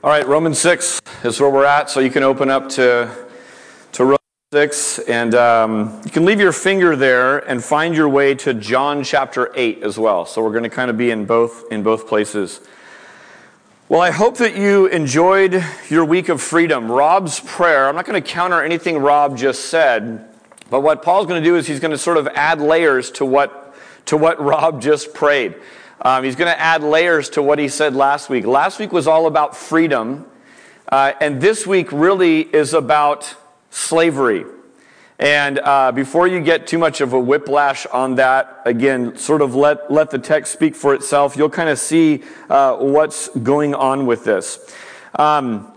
All right, Romans 6 is where we're at, so you can open up to, to Romans 6, and um, you can leave your finger there and find your way to John chapter 8 as well. So we're going to kind of be in both, in both places. Well, I hope that you enjoyed your week of freedom. Rob's prayer, I'm not going to counter anything Rob just said, but what Paul's going to do is he's going to sort of add layers to what, to what Rob just prayed. Um, he's going to add layers to what he said last week. Last week was all about freedom, uh, and this week really is about slavery. And uh, before you get too much of a whiplash on that, again, sort of let, let the text speak for itself. You'll kind of see uh, what's going on with this. Um,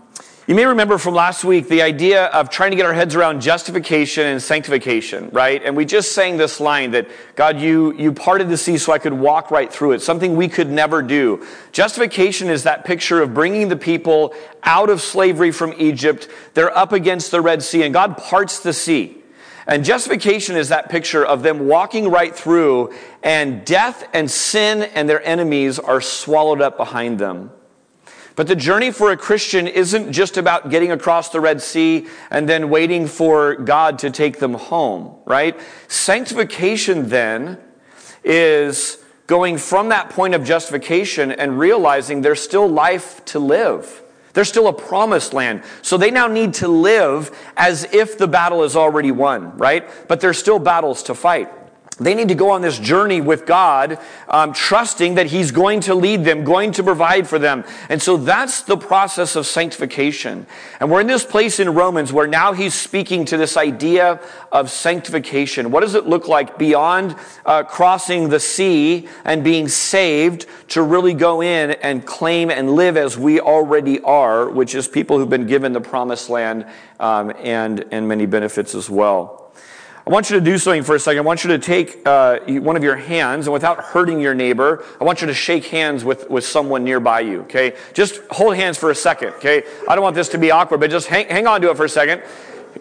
you may remember from last week the idea of trying to get our heads around justification and sanctification, right? And we just sang this line that God, you, you parted the sea so I could walk right through it, something we could never do. Justification is that picture of bringing the people out of slavery from Egypt. They're up against the Red Sea and God parts the sea. And justification is that picture of them walking right through and death and sin and their enemies are swallowed up behind them. But the journey for a Christian isn't just about getting across the Red Sea and then waiting for God to take them home, right? Sanctification then is going from that point of justification and realizing there's still life to live. There's still a promised land. So they now need to live as if the battle is already won, right? But there's still battles to fight. They need to go on this journey with God, um, trusting that He's going to lead them, going to provide for them. And so that's the process of sanctification. And we're in this place in Romans where now He's speaking to this idea of sanctification. What does it look like beyond uh, crossing the sea and being saved to really go in and claim and live as we already are, which is people who've been given the promised land um, and, and many benefits as well? I want you to do something for a second. I want you to take uh, one of your hands, and without hurting your neighbor, I want you to shake hands with, with someone nearby you, okay? Just hold hands for a second, okay? I don't want this to be awkward, but just hang, hang on to it for a second.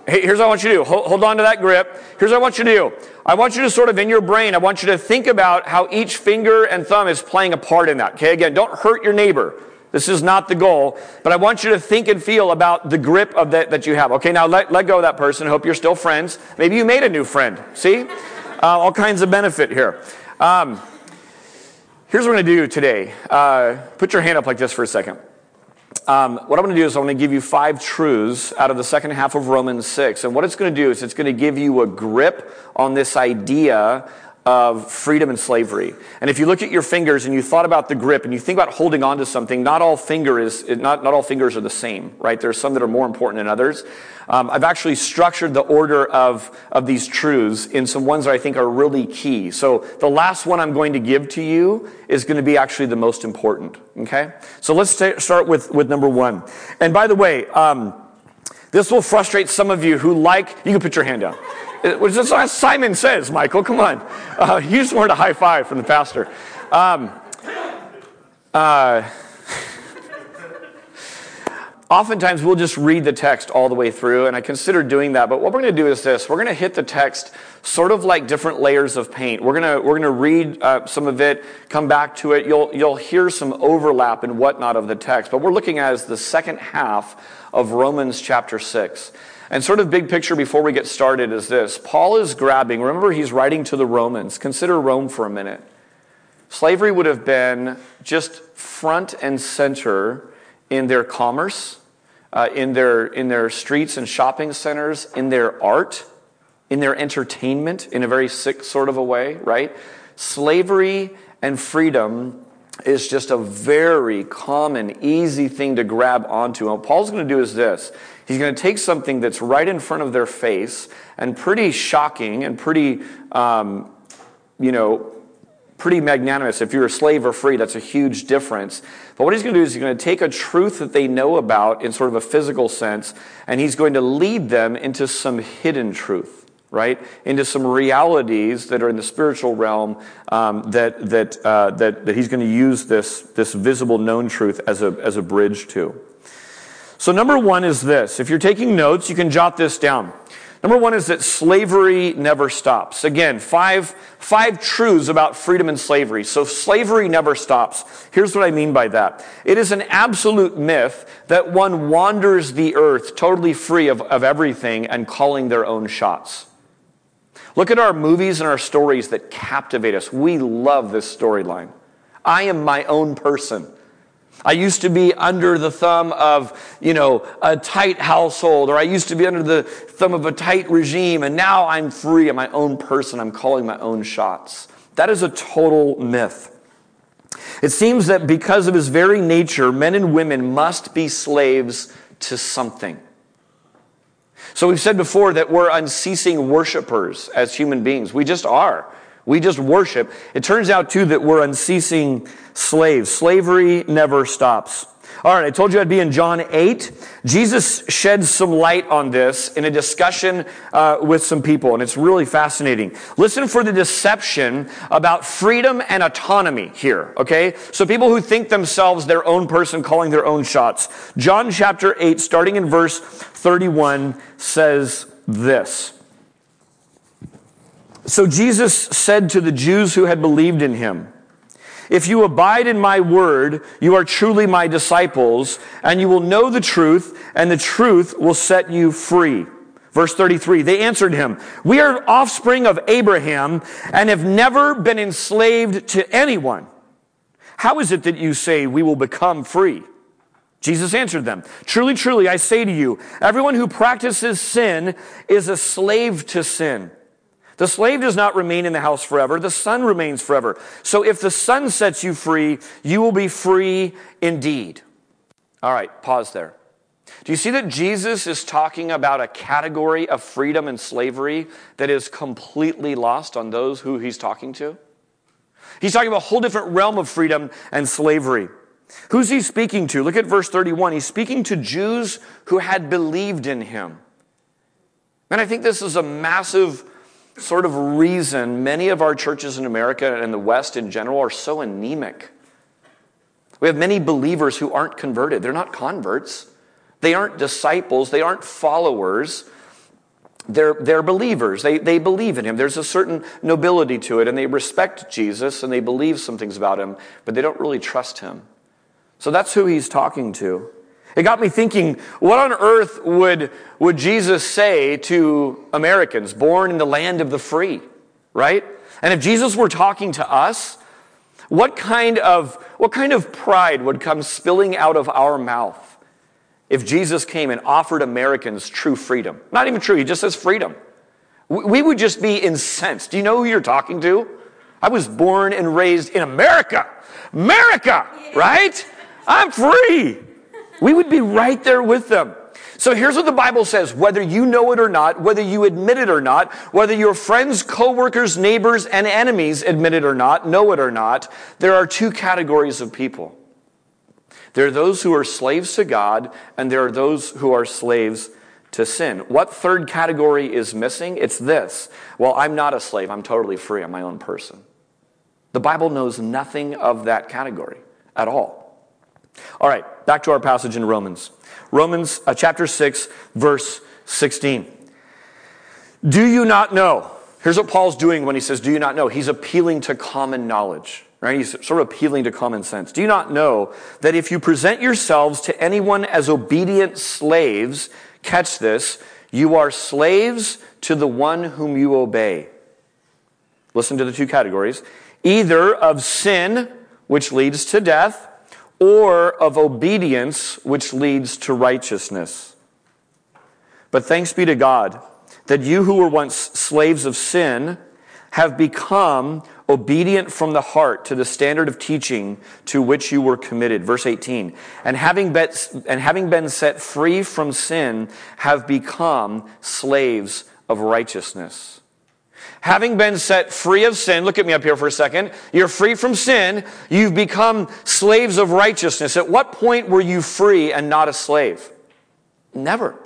Hey, here's what I want you to do. Hold, hold on to that grip. Here's what I want you to do. I want you to sort of, in your brain, I want you to think about how each finger and thumb is playing a part in that, okay? Again, don't hurt your neighbor. This is not the goal, but I want you to think and feel about the grip of that, that you have. Okay, now let, let go of that person. Hope you're still friends. Maybe you made a new friend. See? Uh, all kinds of benefit here. Um, here's what I'm going to do today. Uh, put your hand up like this for a second. Um, what I'm going to do is I'm going to give you five truths out of the second half of Romans 6. And what it's going to do is it's going to give you a grip on this idea of freedom and slavery. And if you look at your fingers and you thought about the grip and you think about holding on to something, not all finger is not, not all fingers are the same, right? There's some that are more important than others. Um, I've actually structured the order of, of these truths in some ones that I think are really key. So the last one I'm going to give to you is going to be actually the most important. Okay? So let's start with, with number one. And by the way, um, this will frustrate some of you who like, you can put your hand down. Which is what Simon says, Michael. Come on. Uh, you just wanted a high five from the pastor. Um, uh, oftentimes we'll just read the text all the way through, and I consider doing that. But what we're going to do is this: we're going to hit the text sort of like different layers of paint. We're going to we're going to read uh, some of it, come back to it. You'll you'll hear some overlap and whatnot of the text. But we're looking at as the second half of Romans chapter six. And sort of big picture before we get started is this Paul is grabbing, remember, he's writing to the Romans. Consider Rome for a minute. Slavery would have been just front and center in their commerce, uh, in, their, in their streets and shopping centers, in their art, in their entertainment, in a very sick sort of a way, right? Slavery and freedom is just a very common, easy thing to grab onto. And what Paul's going to do is this He's going to take something that's right in front of their face and pretty shocking and pretty, um, you know, pretty magnanimous. If you're a slave or free, that's a huge difference. But what he's going to do is he's going to take a truth that they know about in sort of a physical sense, and he's going to lead them into some hidden truth, right? Into some realities that are in the spiritual realm um, that, that, uh, that, that he's going to use this, this visible known truth as a, as a bridge to. So, number one is this. If you're taking notes, you can jot this down. Number one is that slavery never stops. Again, five, five truths about freedom and slavery. So slavery never stops. Here's what I mean by that. It is an absolute myth that one wanders the earth totally free of, of everything and calling their own shots. Look at our movies and our stories that captivate us. We love this storyline. I am my own person. I used to be under the thumb of, you know, a tight household, or I used to be under the thumb of a tight regime, and now I'm free. I'm my own person. I'm calling my own shots. That is a total myth. It seems that because of his very nature, men and women must be slaves to something. So we've said before that we're unceasing worshipers as human beings. We just are. We just worship. It turns out, too, that we're unceasing slaves. Slavery never stops. All right, I told you I'd be in John 8. Jesus sheds some light on this in a discussion uh, with some people, and it's really fascinating. Listen for the deception about freedom and autonomy here, okay? So people who think themselves their own person calling their own shots. John chapter 8, starting in verse 31, says this. So Jesus said to the Jews who had believed in him, If you abide in my word, you are truly my disciples, and you will know the truth, and the truth will set you free. Verse 33, they answered him, We are offspring of Abraham and have never been enslaved to anyone. How is it that you say we will become free? Jesus answered them, Truly, truly, I say to you, everyone who practices sin is a slave to sin. The slave does not remain in the house forever. The son remains forever. So if the son sets you free, you will be free indeed. All right, pause there. Do you see that Jesus is talking about a category of freedom and slavery that is completely lost on those who he's talking to? He's talking about a whole different realm of freedom and slavery. Who's he speaking to? Look at verse 31. He's speaking to Jews who had believed in him. And I think this is a massive sort of reason many of our churches in America and the West in general are so anemic. We have many believers who aren't converted. They're not converts. They aren't disciples. They aren't followers. They're, they're believers. They, they believe in him. There's a certain nobility to it, and they respect Jesus and they believe some things about him, but they don't really trust him. So that's who he's talking to. It got me thinking, what on earth would, would Jesus say to Americans born in the land of the free, right? And if Jesus were talking to us, what kind of, what kind of pride would come spilling out of our mouth if Jesus came and offered Americans true freedom? Not even true, he just says freedom. We would just be incensed. Do you know who you're talking to? I was born and raised in America. America, right? I'm free. We would be right there with them. So here's what the Bible says, whether you know it or not, whether you admit it or not, whether your friends, coworkers, neighbors, and enemies admit it or not, know it or not, there are two categories of people. There are those who are slaves to God, and there are those who are slaves to sin. What third category is missing? It's this. Well, I'm not a slave. I'm totally free. I'm my own person. The Bible knows nothing of that category at all. All right, back to our passage in Romans. Romans uh, chapter 6, verse 16. Do you not know? Here's what Paul's doing when he says, Do you not know? He's appealing to common knowledge, right? He's sort of appealing to common sense. Do you not know that if you present yourselves to anyone as obedient slaves, catch this, you are slaves to the one whom you obey? Listen to the two categories either of sin, which leads to death, or of obedience, which leads to righteousness. But thanks be to God that you who were once slaves of sin have become obedient from the heart to the standard of teaching to which you were committed. Verse 18. And having been, and having been set free from sin, have become slaves of righteousness. Having been set free of sin, look at me up here for a second. You're free from sin. You've become slaves of righteousness. At what point were you free and not a slave? Never.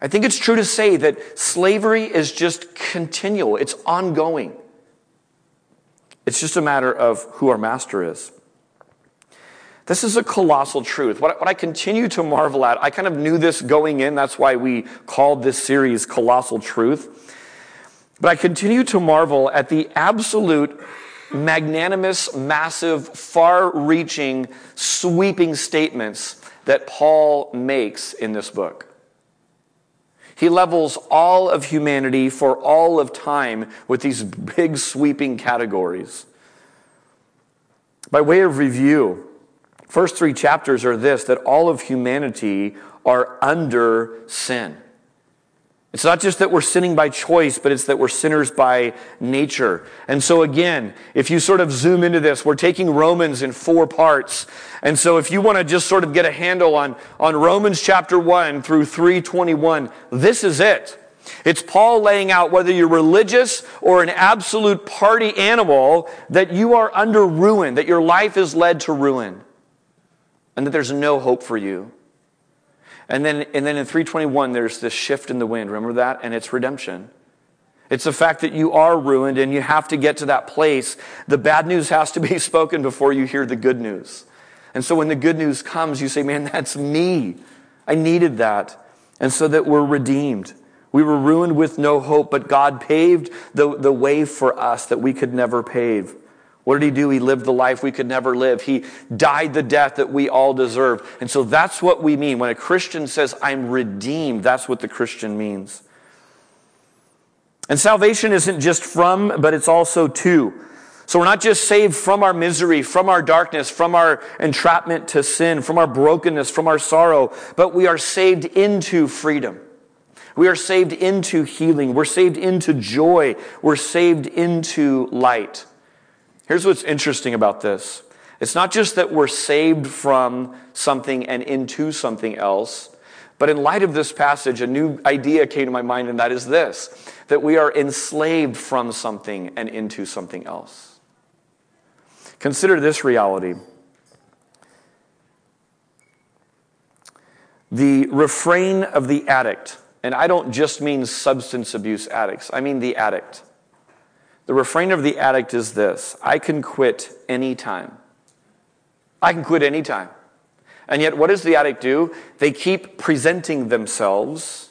I think it's true to say that slavery is just continual, it's ongoing. It's just a matter of who our master is. This is a colossal truth. What, what I continue to marvel at, I kind of knew this going in. That's why we called this series Colossal Truth. But I continue to marvel at the absolute magnanimous, massive, far reaching, sweeping statements that Paul makes in this book. He levels all of humanity for all of time with these big sweeping categories. By way of review, first three chapters are this that all of humanity are under sin. It's not just that we're sinning by choice, but it's that we're sinners by nature. And so, again, if you sort of zoom into this, we're taking Romans in four parts. And so, if you want to just sort of get a handle on, on Romans chapter 1 through 321, this is it. It's Paul laying out whether you're religious or an absolute party animal, that you are under ruin, that your life is led to ruin, and that there's no hope for you. And then, and then in 321, there's this shift in the wind. Remember that? And it's redemption. It's the fact that you are ruined and you have to get to that place. The bad news has to be spoken before you hear the good news. And so when the good news comes, you say, man, that's me. I needed that. And so that we're redeemed. We were ruined with no hope, but God paved the, the way for us that we could never pave. What did he do? He lived the life we could never live. He died the death that we all deserve. And so that's what we mean. When a Christian says, I'm redeemed, that's what the Christian means. And salvation isn't just from, but it's also to. So we're not just saved from our misery, from our darkness, from our entrapment to sin, from our brokenness, from our sorrow, but we are saved into freedom. We are saved into healing. We're saved into joy. We're saved into light. Here's what's interesting about this it's not just that we're saved from something and into something else, but in light of this passage, a new idea came to my mind, and that is this that we are enslaved from something and into something else. Consider this reality. The refrain of the addict, and I don't just mean substance abuse addicts, I mean the addict. The refrain of the addict is this I can quit anytime. I can quit anytime. And yet, what does the addict do? They keep presenting themselves,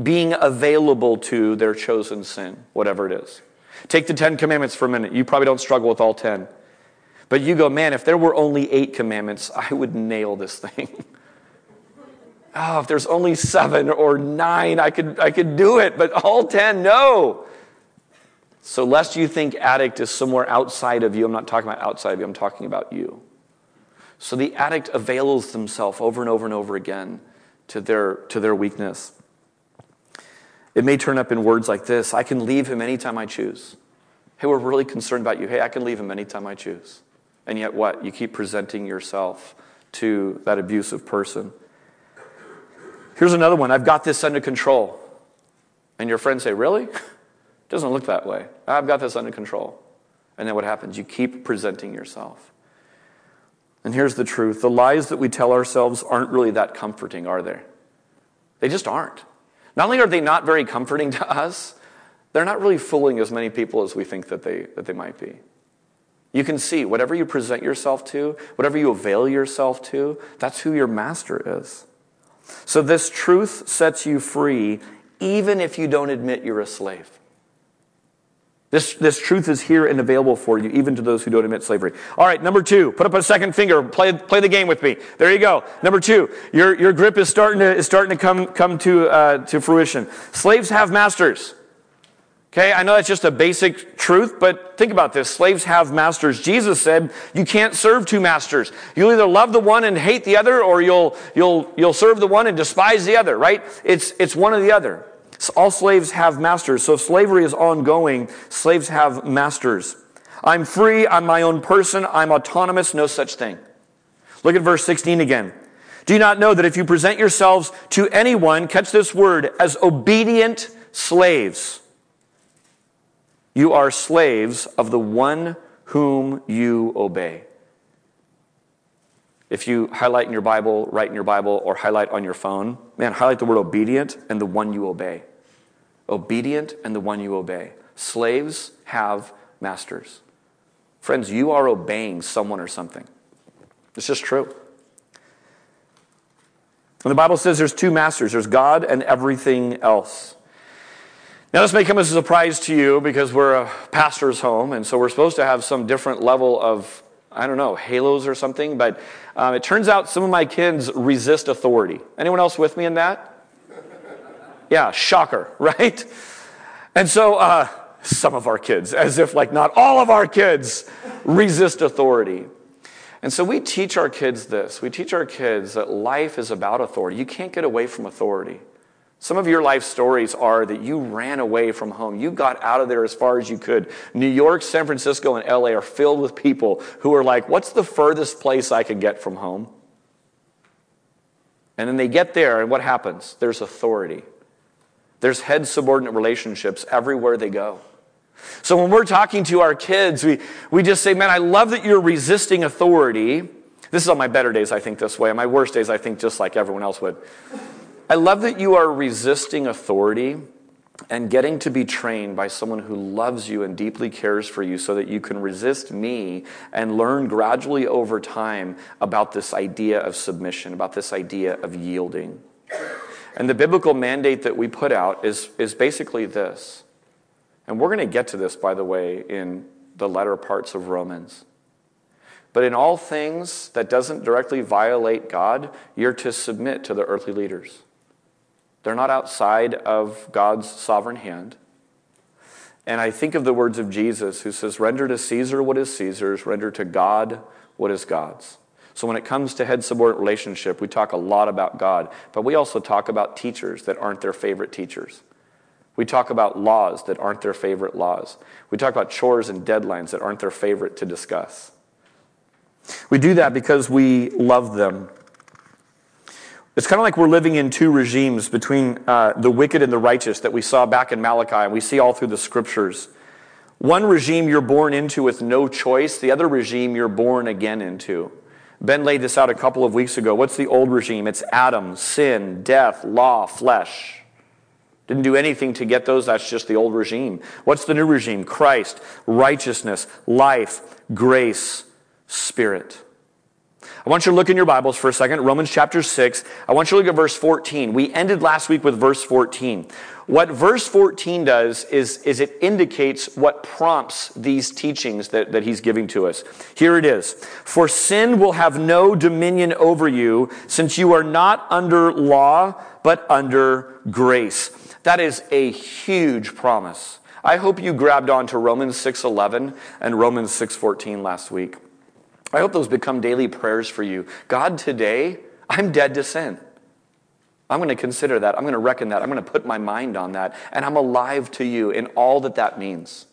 being available to their chosen sin, whatever it is. Take the Ten Commandments for a minute. You probably don't struggle with all ten. But you go, man, if there were only eight commandments, I would nail this thing. oh, if there's only seven or nine, I could, I could do it. But all ten, no. So, lest you think addict is somewhere outside of you, I'm not talking about outside of you, I'm talking about you. So, the addict avails themselves over and over and over again to their, to their weakness. It may turn up in words like this I can leave him anytime I choose. Hey, we're really concerned about you. Hey, I can leave him anytime I choose. And yet, what? You keep presenting yourself to that abusive person. Here's another one I've got this under control. And your friends say, Really? It doesn't look that way. I've got this under control. And then what happens? You keep presenting yourself. And here's the truth the lies that we tell ourselves aren't really that comforting, are they? They just aren't. Not only are they not very comforting to us, they're not really fooling as many people as we think that they, that they might be. You can see whatever you present yourself to, whatever you avail yourself to, that's who your master is. So this truth sets you free even if you don't admit you're a slave. This, this truth is here and available for you, even to those who don't admit slavery. All right, number two, put up a second finger. Play, play the game with me. There you go. Number two, your, your grip is starting to, is starting to come, come to, uh, to fruition. Slaves have masters. Okay, I know that's just a basic truth, but think about this. Slaves have masters. Jesus said you can't serve two masters. You'll either love the one and hate the other, or you'll, you'll, you'll serve the one and despise the other, right? It's, it's one or the other. All slaves have masters. So if slavery is ongoing, slaves have masters. I'm free. I'm my own person. I'm autonomous. No such thing. Look at verse 16 again. Do you not know that if you present yourselves to anyone, catch this word, as obedient slaves, you are slaves of the one whom you obey? If you highlight in your Bible, write in your Bible, or highlight on your phone, man, highlight the word obedient and the one you obey obedient and the one you obey. Slaves have masters. Friends, you are obeying someone or something. It's just true. And the Bible says there's two masters there's God and everything else. Now, this may come as a surprise to you because we're a pastor's home, and so we're supposed to have some different level of, I don't know, halos or something, but um, it turns out some of my kids resist authority. Anyone else with me in that? Yeah, shocker, right? And so, uh, some of our kids, as if like not all of our kids resist authority. And so we teach our kids this. We teach our kids that life is about authority. You can't get away from authority. Some of your life stories are that you ran away from home. You got out of there as far as you could. New York, San Francisco, and LA are filled with people who are like, what's the furthest place I can get from home? And then they get there, and what happens? There's authority. There's head subordinate relationships everywhere they go. So when we're talking to our kids, we, we just say, Man, I love that you're resisting authority. This is on my better days, I think this way. On my worst days, I think just like everyone else would. I love that you are resisting authority and getting to be trained by someone who loves you and deeply cares for you so that you can resist me and learn gradually over time about this idea of submission, about this idea of yielding. And the biblical mandate that we put out is, is basically this and we're going to get to this, by the way, in the letter parts of Romans. But in all things that doesn't directly violate God, you're to submit to the earthly leaders. They're not outside of God's sovereign hand. And I think of the words of Jesus who says, Render to Caesar what is Caesar's, render to God what is God's. So when it comes to head subordinate relationship, we talk a lot about God, but we also talk about teachers that aren't their favorite teachers. We talk about laws that aren't their favorite laws. We talk about chores and deadlines that aren't their favorite to discuss. We do that because we love them. It's kind of like we're living in two regimes between uh, the wicked and the righteous that we saw back in Malachi and we see all through the scriptures. One regime you're born into with no choice, the other regime you're born again into. Ben laid this out a couple of weeks ago. What's the old regime? It's Adam, sin, death, law, flesh. Didn't do anything to get those. That's just the old regime. What's the new regime? Christ, righteousness, life, grace, spirit. I want you to look in your Bibles for a second. Romans chapter 6. I want you to look at verse 14. We ended last week with verse 14. What verse 14 does is, is it indicates what prompts these teachings that, that he's giving to us. Here it is. For sin will have no dominion over you, since you are not under law, but under grace. That is a huge promise. I hope you grabbed on to Romans 6:11 and Romans 6:14 last week. I hope those become daily prayers for you. God, today, I'm dead to sin. I'm going to consider that. I'm going to reckon that. I'm going to put my mind on that. And I'm alive to you in all that that means.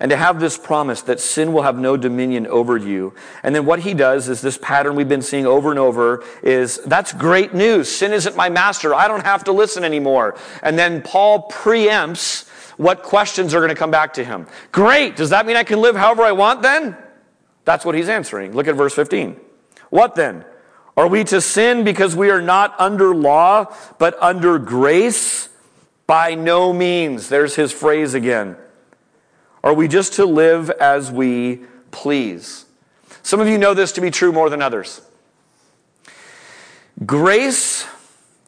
And to have this promise that sin will have no dominion over you. And then what he does is this pattern we've been seeing over and over is that's great news. Sin isn't my master. I don't have to listen anymore. And then Paul preempts what questions are going to come back to him. Great. Does that mean I can live however I want then? That's what he's answering. Look at verse 15. What then? Are we to sin because we are not under law, but under grace? By no means. There's his phrase again. Are we just to live as we please? Some of you know this to be true more than others. Grace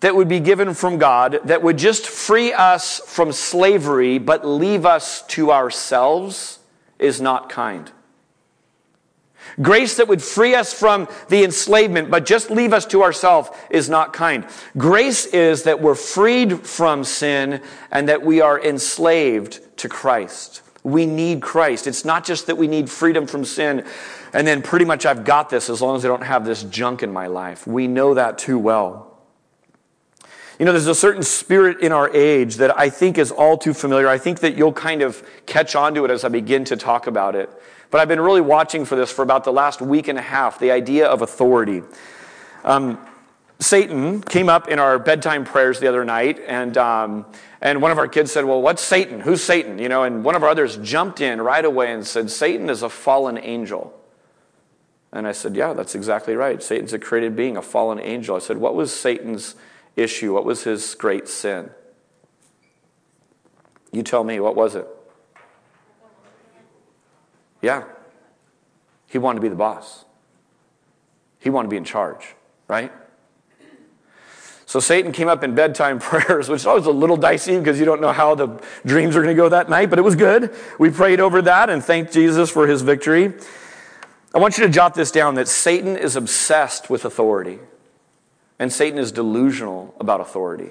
that would be given from God that would just free us from slavery but leave us to ourselves is not kind. Grace that would free us from the enslavement but just leave us to ourselves is not kind. Grace is that we're freed from sin and that we are enslaved to Christ. We need Christ. It's not just that we need freedom from sin and then pretty much I've got this as long as I don't have this junk in my life. We know that too well. You know, there's a certain spirit in our age that I think is all too familiar. I think that you'll kind of catch on to it as I begin to talk about it. But I've been really watching for this for about the last week and a half the idea of authority. Um, Satan came up in our bedtime prayers the other night, and um, and one of our kids said, Well, what's Satan? Who's Satan? You know, and one of our others jumped in right away and said, Satan is a fallen angel. And I said, Yeah, that's exactly right. Satan's a created being, a fallen angel. I said, What was Satan's issue? What was his great sin? You tell me, what was it? Yeah. He wanted to be the boss. He wanted to be in charge, right? So Satan came up in bedtime prayers, which is always a little dicey because you don't know how the dreams are going to go that night, but it was good. We prayed over that and thanked Jesus for his victory. I want you to jot this down that Satan is obsessed with authority, and Satan is delusional about authority.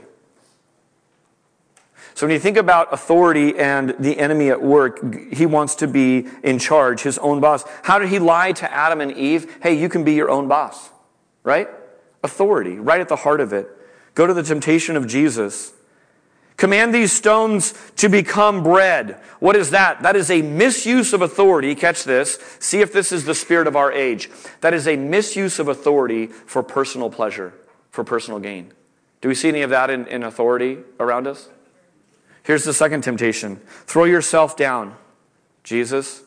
So when you think about authority and the enemy at work, he wants to be in charge, his own boss. How did he lie to Adam and Eve? Hey, you can be your own boss, right? Authority, right at the heart of it. Go to the temptation of Jesus. Command these stones to become bread. What is that? That is a misuse of authority. Catch this. See if this is the spirit of our age. That is a misuse of authority for personal pleasure, for personal gain. Do we see any of that in, in authority around us? Here's the second temptation throw yourself down. Jesus,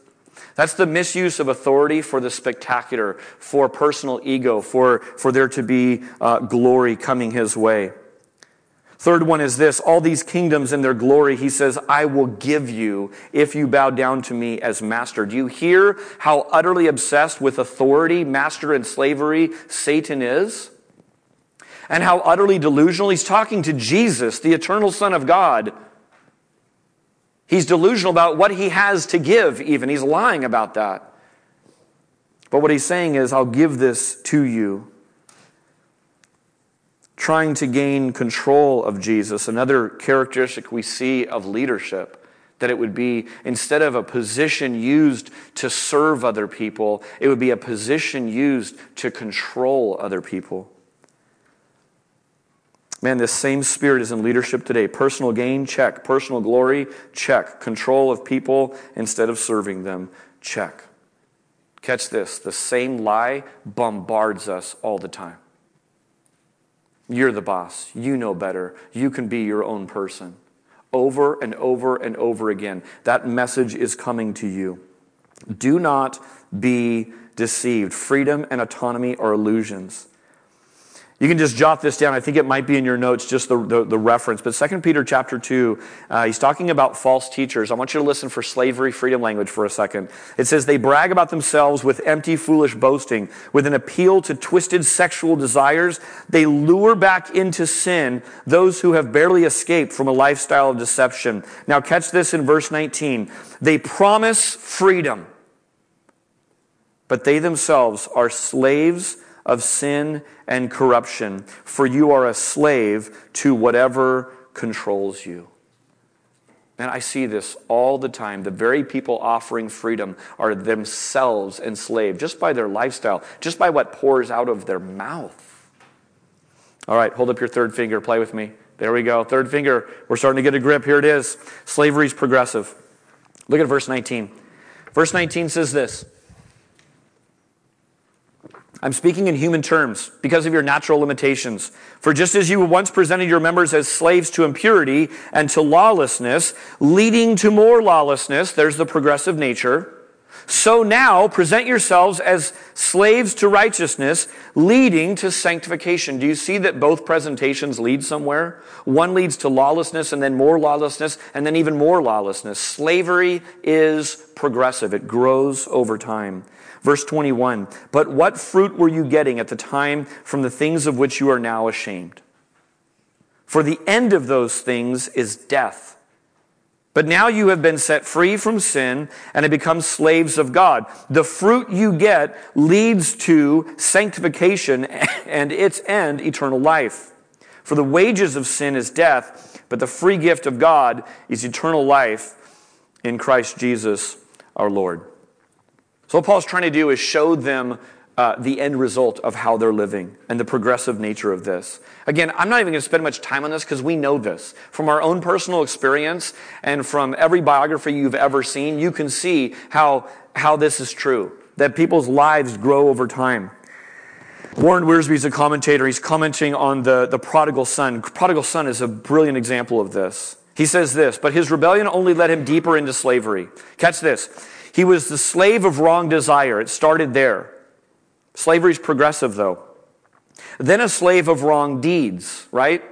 that's the misuse of authority for the spectacular, for personal ego, for, for there to be uh, glory coming his way. Third one is this all these kingdoms and their glory, he says, I will give you if you bow down to me as master. Do you hear how utterly obsessed with authority, master, and slavery Satan is? And how utterly delusional? He's talking to Jesus, the eternal Son of God He's delusional about what he has to give, even. He's lying about that. But what he's saying is, I'll give this to you. Trying to gain control of Jesus, another characteristic we see of leadership, that it would be instead of a position used to serve other people, it would be a position used to control other people. Man, this same spirit is in leadership today. Personal gain, check. Personal glory, check. Control of people instead of serving them, check. Catch this the same lie bombards us all the time. You're the boss. You know better. You can be your own person. Over and over and over again. That message is coming to you. Do not be deceived. Freedom and autonomy are illusions. You can just jot this down. I think it might be in your notes, just the, the, the reference. But 2 Peter chapter 2, uh, he's talking about false teachers. I want you to listen for slavery freedom language for a second. It says, They brag about themselves with empty, foolish boasting. With an appeal to twisted sexual desires, they lure back into sin those who have barely escaped from a lifestyle of deception. Now, catch this in verse 19. They promise freedom, but they themselves are slaves of sin and corruption, for you are a slave to whatever controls you. And I see this all the time. The very people offering freedom are themselves enslaved just by their lifestyle, just by what pours out of their mouth. All right, hold up your third finger, play with me. There we go. Third finger. We're starting to get a grip. Here it is. Slavery is progressive. Look at verse 19. Verse 19 says this I'm speaking in human terms because of your natural limitations. For just as you once presented your members as slaves to impurity and to lawlessness, leading to more lawlessness, there's the progressive nature. So now present yourselves as slaves to righteousness, leading to sanctification. Do you see that both presentations lead somewhere? One leads to lawlessness and then more lawlessness and then even more lawlessness. Slavery is progressive. It grows over time. Verse 21 But what fruit were you getting at the time from the things of which you are now ashamed? For the end of those things is death. But now you have been set free from sin and have become slaves of God. The fruit you get leads to sanctification and its end, eternal life. For the wages of sin is death, but the free gift of God is eternal life in Christ Jesus our Lord. So, what Paul's trying to do is show them uh, the end result of how they're living and the progressive nature of this. Again, I'm not even going to spend much time on this because we know this. From our own personal experience and from every biography you've ever seen, you can see how, how this is true, that people's lives grow over time. Warren Wiersbe is a commentator. He's commenting on the, the prodigal son. Prodigal son is a brilliant example of this. He says this, but his rebellion only led him deeper into slavery. Catch this. He was the slave of wrong desire. It started there. Slavery's progressive, though. Then a slave of wrong deeds, right?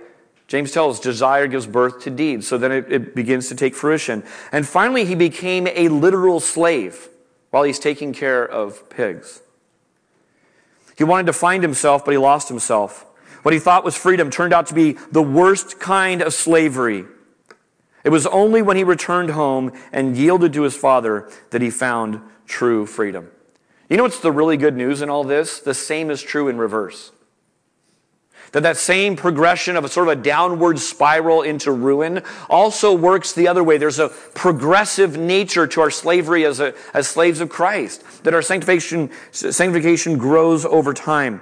James tells desire gives birth to deeds. So then it, it, begins to take fruition. And finally, he became a literal slave while he's taking care of pigs. He wanted to find himself, but he lost himself. What he thought was freedom turned out to be the worst kind of slavery. It was only when he returned home and yielded to his father that he found true freedom. You know what's the really good news in all this? The same is true in reverse. That that same progression of a sort of a downward spiral into ruin also works the other way. There's a progressive nature to our slavery as, a, as slaves of Christ. That our sanctification, sanctification grows over time.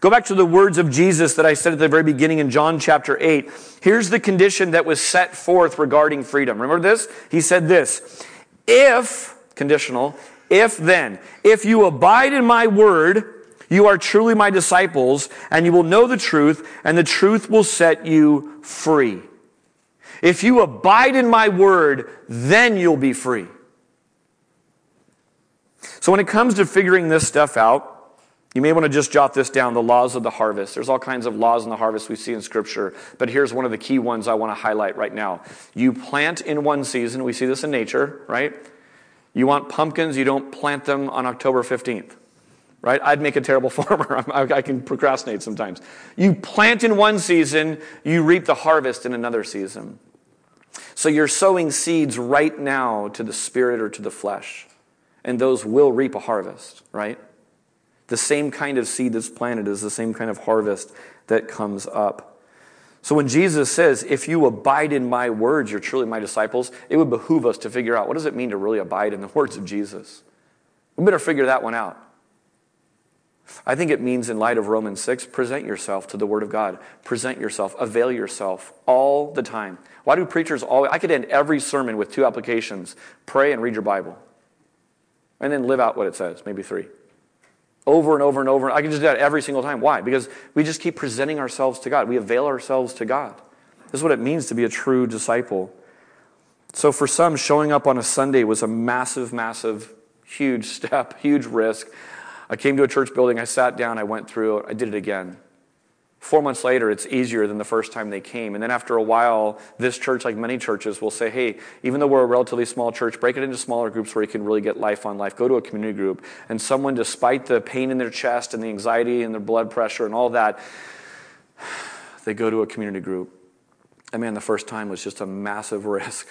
Go back to the words of Jesus that I said at the very beginning in John chapter 8. Here's the condition that was set forth regarding freedom. Remember this? He said this If, conditional, if then, if you abide in my word, you are truly my disciples, and you will know the truth, and the truth will set you free. If you abide in my word, then you'll be free. So when it comes to figuring this stuff out, you may want to just jot this down the laws of the harvest. There's all kinds of laws in the harvest we see in Scripture, but here's one of the key ones I want to highlight right now. You plant in one season, we see this in nature, right? You want pumpkins, you don't plant them on October 15th, right? I'd make a terrible farmer. I can procrastinate sometimes. You plant in one season, you reap the harvest in another season. So you're sowing seeds right now to the spirit or to the flesh, and those will reap a harvest, right? The same kind of seed that's planted is the same kind of harvest that comes up. So when Jesus says, if you abide in my words, you're truly my disciples, it would behoove us to figure out what does it mean to really abide in the words of Jesus? We better figure that one out. I think it means, in light of Romans 6, present yourself to the Word of God. Present yourself, avail yourself all the time. Why do preachers always? I could end every sermon with two applications pray and read your Bible. And then live out what it says, maybe three over and over and over. I can just do that every single time. Why? Because we just keep presenting ourselves to God. We avail ourselves to God. This is what it means to be a true disciple. So for some, showing up on a Sunday was a massive, massive, huge step, huge risk. I came to a church building, I sat down, I went through I did it again. Four months later, it's easier than the first time they came. And then after a while, this church, like many churches, will say, hey, even though we're a relatively small church, break it into smaller groups where you can really get life on life. Go to a community group. And someone, despite the pain in their chest and the anxiety and their blood pressure and all that, they go to a community group. I mean, the first time was just a massive risk.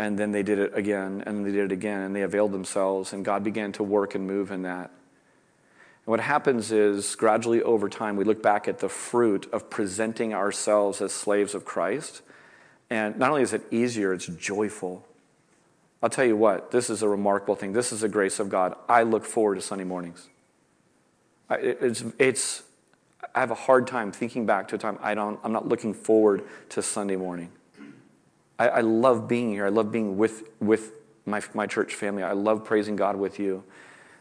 And then they did it again, and they did it again, and they availed themselves, and God began to work and move in that. And what happens is, gradually over time, we look back at the fruit of presenting ourselves as slaves of Christ. And not only is it easier, it's joyful. I'll tell you what, this is a remarkable thing. This is a grace of God. I look forward to Sunday mornings. It's, it's, I have a hard time thinking back to a time I don't, I'm not looking forward to Sunday morning. I, I love being here. I love being with, with my, my church family. I love praising God with you.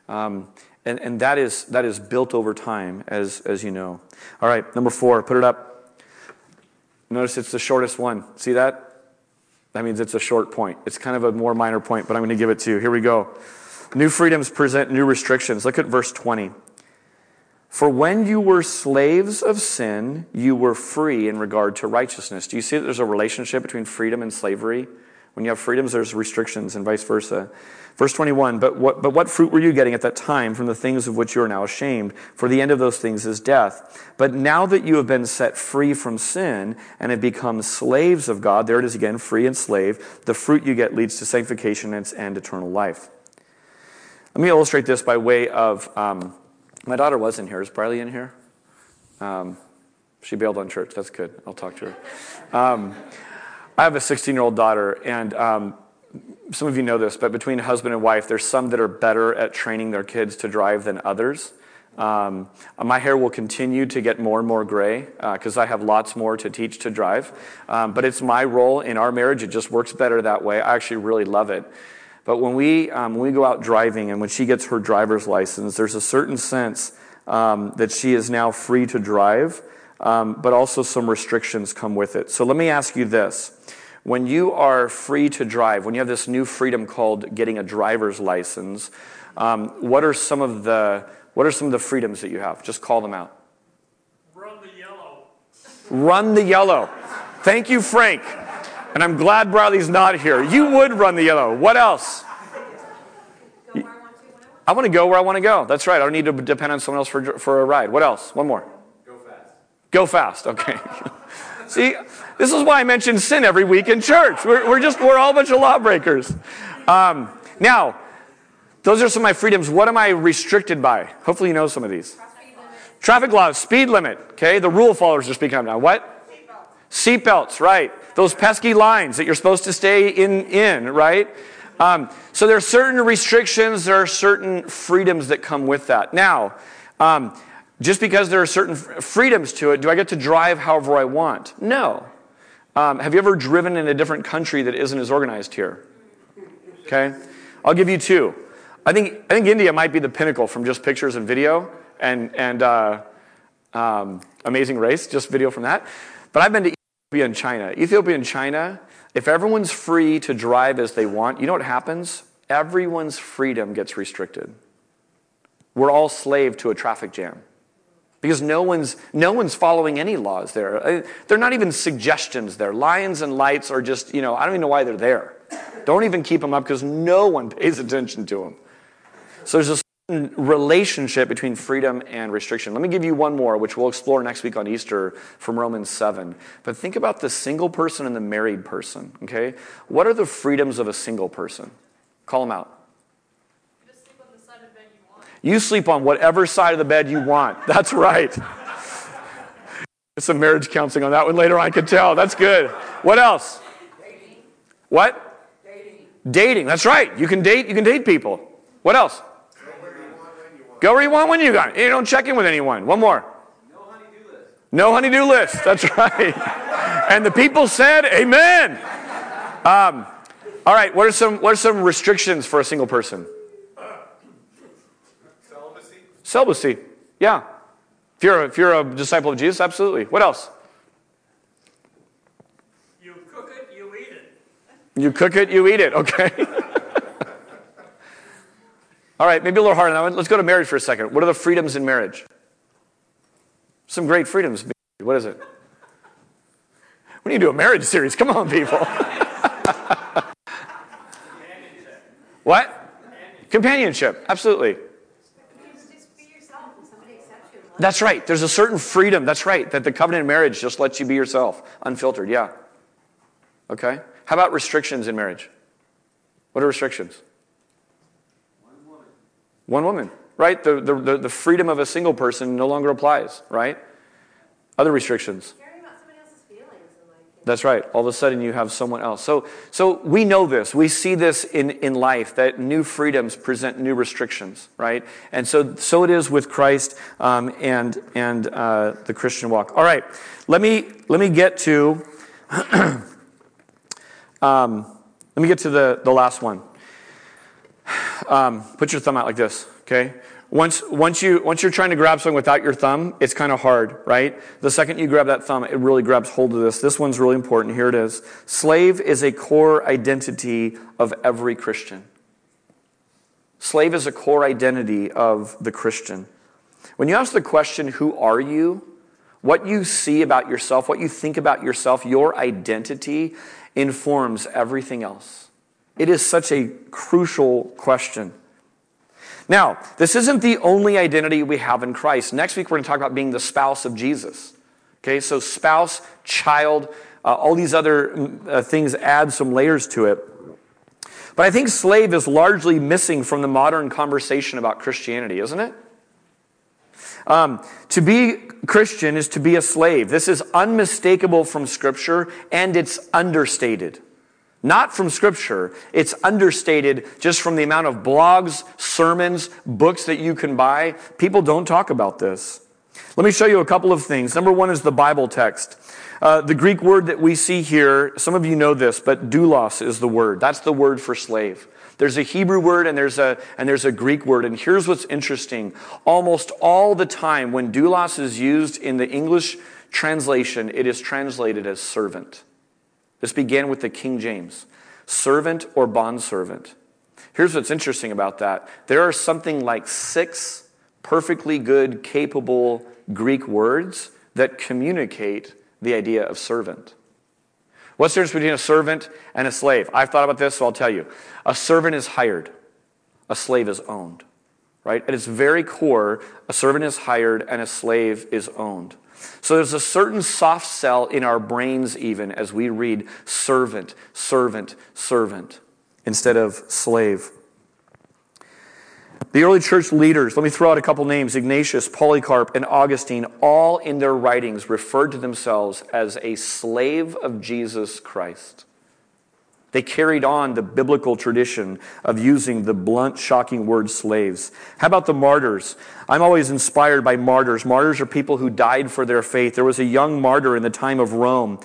Um, and, and that, is, that is built over time, as, as you know. All right, number four, put it up. Notice it's the shortest one. See that? That means it's a short point. It's kind of a more minor point, but I'm going to give it to you. Here we go. New freedoms present new restrictions. Look at verse 20. For when you were slaves of sin, you were free in regard to righteousness. Do you see that there's a relationship between freedom and slavery? When you have freedoms, there's restrictions, and vice versa. Verse 21 but what, but what fruit were you getting at that time from the things of which you are now ashamed? For the end of those things is death. But now that you have been set free from sin and have become slaves of God, there it is again, free and slave, the fruit you get leads to sanctification and, and eternal life. Let me illustrate this by way of um, my daughter was in here. Is Briley in here? Um, she bailed on church. That's good. I'll talk to her. Um, I have a 16 year old daughter, and um, some of you know this, but between husband and wife, there's some that are better at training their kids to drive than others. Um, my hair will continue to get more and more gray because uh, I have lots more to teach to drive. Um, but it's my role in our marriage. It just works better that way. I actually really love it. But when we, um, when we go out driving and when she gets her driver's license, there's a certain sense um, that she is now free to drive, um, but also some restrictions come with it. So let me ask you this when you are free to drive, when you have this new freedom called getting a driver's license, um, what are some of the what are some of the freedoms that you have? Just call them out. Run the yellow. Run the yellow. Thank you, Frank. And I'm glad Bradley's not here. You would run the yellow. What else? I want to go where I want to go. That's right. I don't need to depend on someone else for, for a ride. What else? One more. Go fast. Okay. See, this is why I mention sin every week in church. We're, we're just, we're all a bunch of lawbreakers. Um, now, those are some of my freedoms. What am I restricted by? Hopefully, you know some of these. Traffic laws, speed limit. Okay, the rule followers are speaking up now. What? Seatbelts, right. Those pesky lines that you're supposed to stay in, in right? Um, so there are certain restrictions, there are certain freedoms that come with that. Now, um, just because there are certain freedoms to it, do I get to drive however I want? No. Um, have you ever driven in a different country that isn't as organized here? Okay, I'll give you two. I think I think India might be the pinnacle from just pictures and video and and uh, um, Amazing Race, just video from that. But I've been to Ethiopia and China. Ethiopia and China, if everyone's free to drive as they want, you know what happens? Everyone's freedom gets restricted. We're all slave to a traffic jam because no one's, no one's following any laws there. Uh, they're not even suggestions there. Lions and lights are just, you know, I don't even know why they're there. Don't even keep them up because no one pays attention to them. So there's a certain relationship between freedom and restriction. Let me give you one more, which we'll explore next week on Easter from Romans 7. But think about the single person and the married person, okay? What are the freedoms of a single person? Call them out. You sleep on whatever side of the bed you want. That's right. Some marriage counseling on that one later on, I can tell. That's good. What else? Dating. What? Dating. Dating. That's right. You can date, you can date people. What else? Go where you want when you got. You don't check in with anyone. One more. No honeydew list. No honeydew list. That's right. and the people said, Amen. Um, all right. What are some What are some restrictions for a single person? Celibacy. Yeah. If you're a, if you're a disciple of Jesus, absolutely. What else? You cook it, you eat it. You cook it, you eat it. Okay. All right, maybe a little harder on that one. Let's go to marriage for a second. What are the freedoms in marriage? Some great freedoms. What is it? We need to do a marriage series. Come on, people. what? Companionship. Absolutely. That's right. There's a certain freedom. That's right. That the covenant marriage just lets you be yourself, unfiltered. Yeah. Okay. How about restrictions in marriage? What are restrictions? One woman. One woman, right? The, the, the freedom of a single person no longer applies, right? Other restrictions. That's right. All of a sudden, you have someone else. So, so we know this. We see this in, in life that new freedoms present new restrictions, right? And so, so it is with Christ um, and and uh, the Christian walk. All right, let me let me get to um, let me get to the the last one. Um, put your thumb out like this, okay? Once, once, you, once you're trying to grab something without your thumb, it's kind of hard, right? The second you grab that thumb, it really grabs hold of this. This one's really important. Here it is. Slave is a core identity of every Christian. Slave is a core identity of the Christian. When you ask the question, who are you? What you see about yourself, what you think about yourself, your identity informs everything else. It is such a crucial question. Now, this isn't the only identity we have in Christ. Next week, we're going to talk about being the spouse of Jesus. Okay, so spouse, child, uh, all these other mm, uh, things add some layers to it. But I think slave is largely missing from the modern conversation about Christianity, isn't it? Um, to be Christian is to be a slave. This is unmistakable from Scripture and it's understated. Not from Scripture. It's understated just from the amount of blogs, sermons, books that you can buy. People don't talk about this. Let me show you a couple of things. Number one is the Bible text. Uh, the Greek word that we see here, some of you know this, but doulos is the word. That's the word for slave. There's a Hebrew word and there's a, and there's a Greek word. And here's what's interesting. Almost all the time when doulos is used in the English translation, it is translated as servant. This began with the King James servant or bondservant. Here's what's interesting about that there are something like six perfectly good, capable Greek words that communicate the idea of servant. What's the difference between a servant and a slave? I've thought about this, so I'll tell you. A servant is hired, a slave is owned. right? At its very core, a servant is hired and a slave is owned. So there's a certain soft sell in our brains, even as we read servant, servant, servant, instead of slave. The early church leaders, let me throw out a couple names Ignatius, Polycarp, and Augustine, all in their writings referred to themselves as a slave of Jesus Christ. They carried on the biblical tradition of using the blunt, shocking word slaves. How about the martyrs? I'm always inspired by martyrs. Martyrs are people who died for their faith. There was a young martyr in the time of Rome,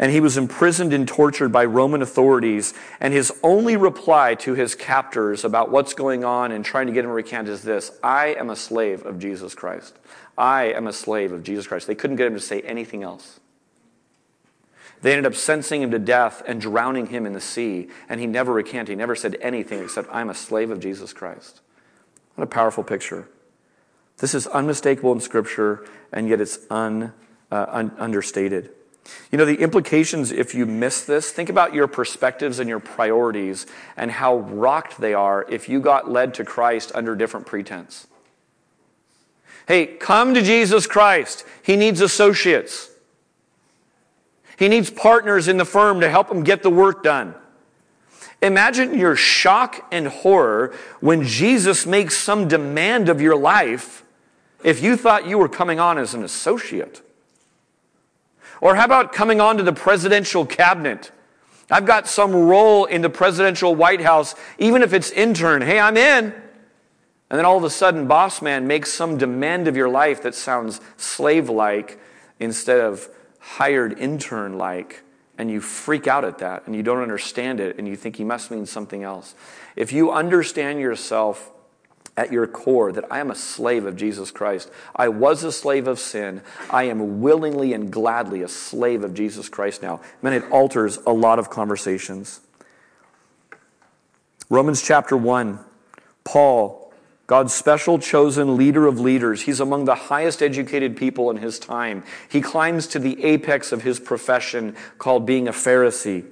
and he was imprisoned and tortured by Roman authorities. And his only reply to his captors about what's going on and trying to get him to recant is this I am a slave of Jesus Christ. I am a slave of Jesus Christ. They couldn't get him to say anything else. They ended up sentencing him to death and drowning him in the sea, and he never recanted. He never said anything except, I'm a slave of Jesus Christ. What a powerful picture. This is unmistakable in Scripture, and yet it's un, uh, un, understated. You know, the implications, if you miss this, think about your perspectives and your priorities and how rocked they are if you got led to Christ under different pretense. Hey, come to Jesus Christ. He needs associates. He needs partners in the firm to help him get the work done. Imagine your shock and horror when Jesus makes some demand of your life if you thought you were coming on as an associate. Or how about coming on to the presidential cabinet? I've got some role in the presidential White House, even if it's intern. Hey, I'm in. And then all of a sudden, boss man makes some demand of your life that sounds slave like instead of hired intern like, and you freak out at that and you don't understand it and you think he must mean something else. If you understand yourself at your core that I am a slave of Jesus Christ, I was a slave of sin, I am willingly and gladly a slave of Jesus Christ now, man, it alters a lot of conversations. Romans chapter 1, Paul God's special chosen leader of leaders. He's among the highest educated people in his time. He climbs to the apex of his profession called being a Pharisee.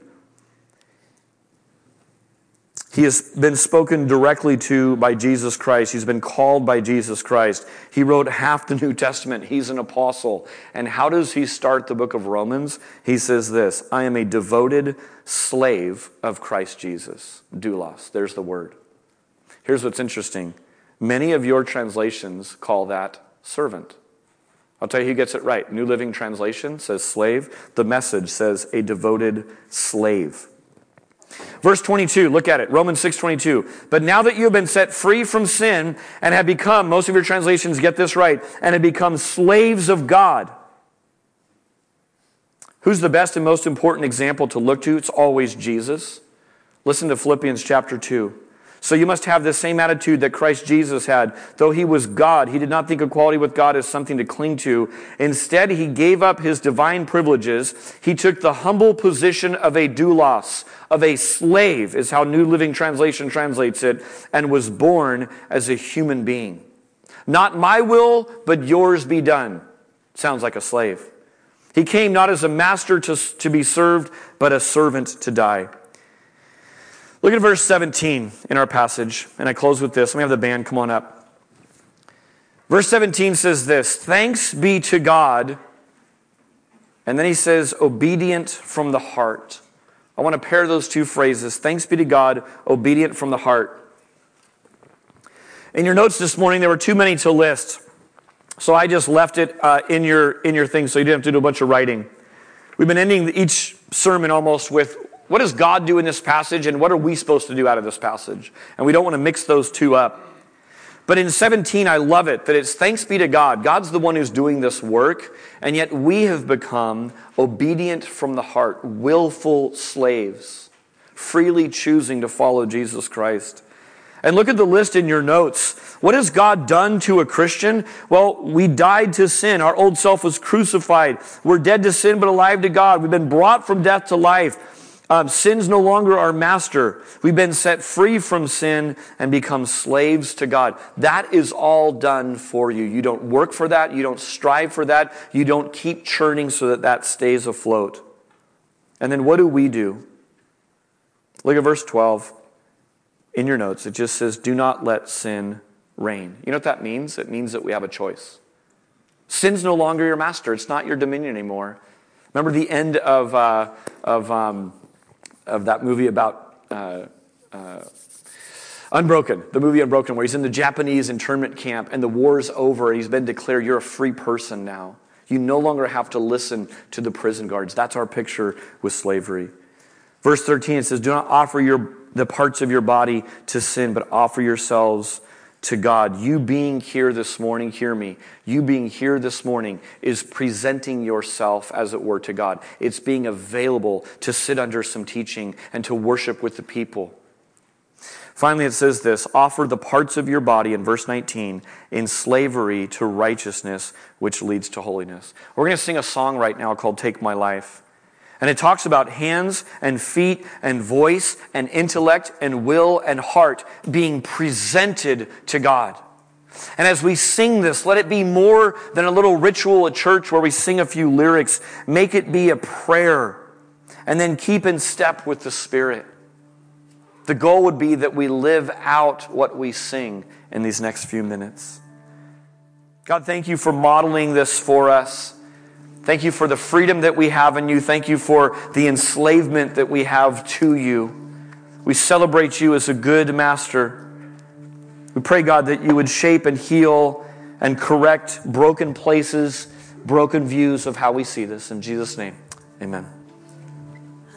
He has been spoken directly to by Jesus Christ. He's been called by Jesus Christ. He wrote half the New Testament. He's an apostle. And how does he start the book of Romans? He says this I am a devoted slave of Christ Jesus. Doulos. There's the word. Here's what's interesting Many of your translations call that servant. I'll tell you who gets it right. New Living Translation says slave. The message says a devoted slave. Verse 22, look at it. Romans 6:22. But now that you have been set free from sin and have become, most of your translations get this right, and have become slaves of God. Who's the best and most important example to look to? It's always Jesus. Listen to Philippians chapter 2. So you must have the same attitude that Christ Jesus had. Though he was God, he did not think equality with God as something to cling to. Instead, he gave up his divine privileges. He took the humble position of a doulos, of a slave, is how New Living Translation translates it, and was born as a human being. Not my will, but yours be done. Sounds like a slave. He came not as a master to, to be served, but a servant to die. Look at verse 17 in our passage, and I close with this. Let me have the band come on up. Verse 17 says this Thanks be to God. And then he says, obedient from the heart. I want to pair those two phrases. Thanks be to God, obedient from the heart. In your notes this morning, there were too many to list. So I just left it uh, in, your, in your thing so you didn't have to do a bunch of writing. We've been ending each sermon almost with what does God do in this passage, and what are we supposed to do out of this passage? And we don't want to mix those two up. But in 17, I love it that it's thanks be to God. God's the one who's doing this work, and yet we have become obedient from the heart, willful slaves, freely choosing to follow Jesus Christ. And look at the list in your notes. What has God done to a Christian? Well, we died to sin. Our old self was crucified. We're dead to sin, but alive to God. We've been brought from death to life. Um, sin's no longer our master. We've been set free from sin and become slaves to God. That is all done for you. You don't work for that. You don't strive for that. You don't keep churning so that that stays afloat. And then what do we do? Look at verse 12 in your notes. It just says, Do not let sin reign. You know what that means? It means that we have a choice. Sin's no longer your master, it's not your dominion anymore. Remember the end of, uh, of, um, of that movie about uh, uh, Unbroken, the movie Unbroken, where he's in the Japanese internment camp and the war's over. And he's been declared, You're a free person now. You no longer have to listen to the prison guards. That's our picture with slavery. Verse 13, it says, Do not offer your, the parts of your body to sin, but offer yourselves to God. You being here this morning, hear me. You being here this morning is presenting yourself, as it were, to God. It's being available to sit under some teaching and to worship with the people. Finally, it says this offer the parts of your body, in verse 19, in slavery to righteousness, which leads to holiness. We're going to sing a song right now called Take My Life. And it talks about hands and feet and voice and intellect and will and heart being presented to God. And as we sing this, let it be more than a little ritual at church where we sing a few lyrics. Make it be a prayer and then keep in step with the Spirit. The goal would be that we live out what we sing in these next few minutes. God, thank you for modeling this for us. Thank you for the freedom that we have in you. Thank you for the enslavement that we have to you. We celebrate you as a good master. We pray, God, that you would shape and heal and correct broken places, broken views of how we see this. In Jesus' name, amen.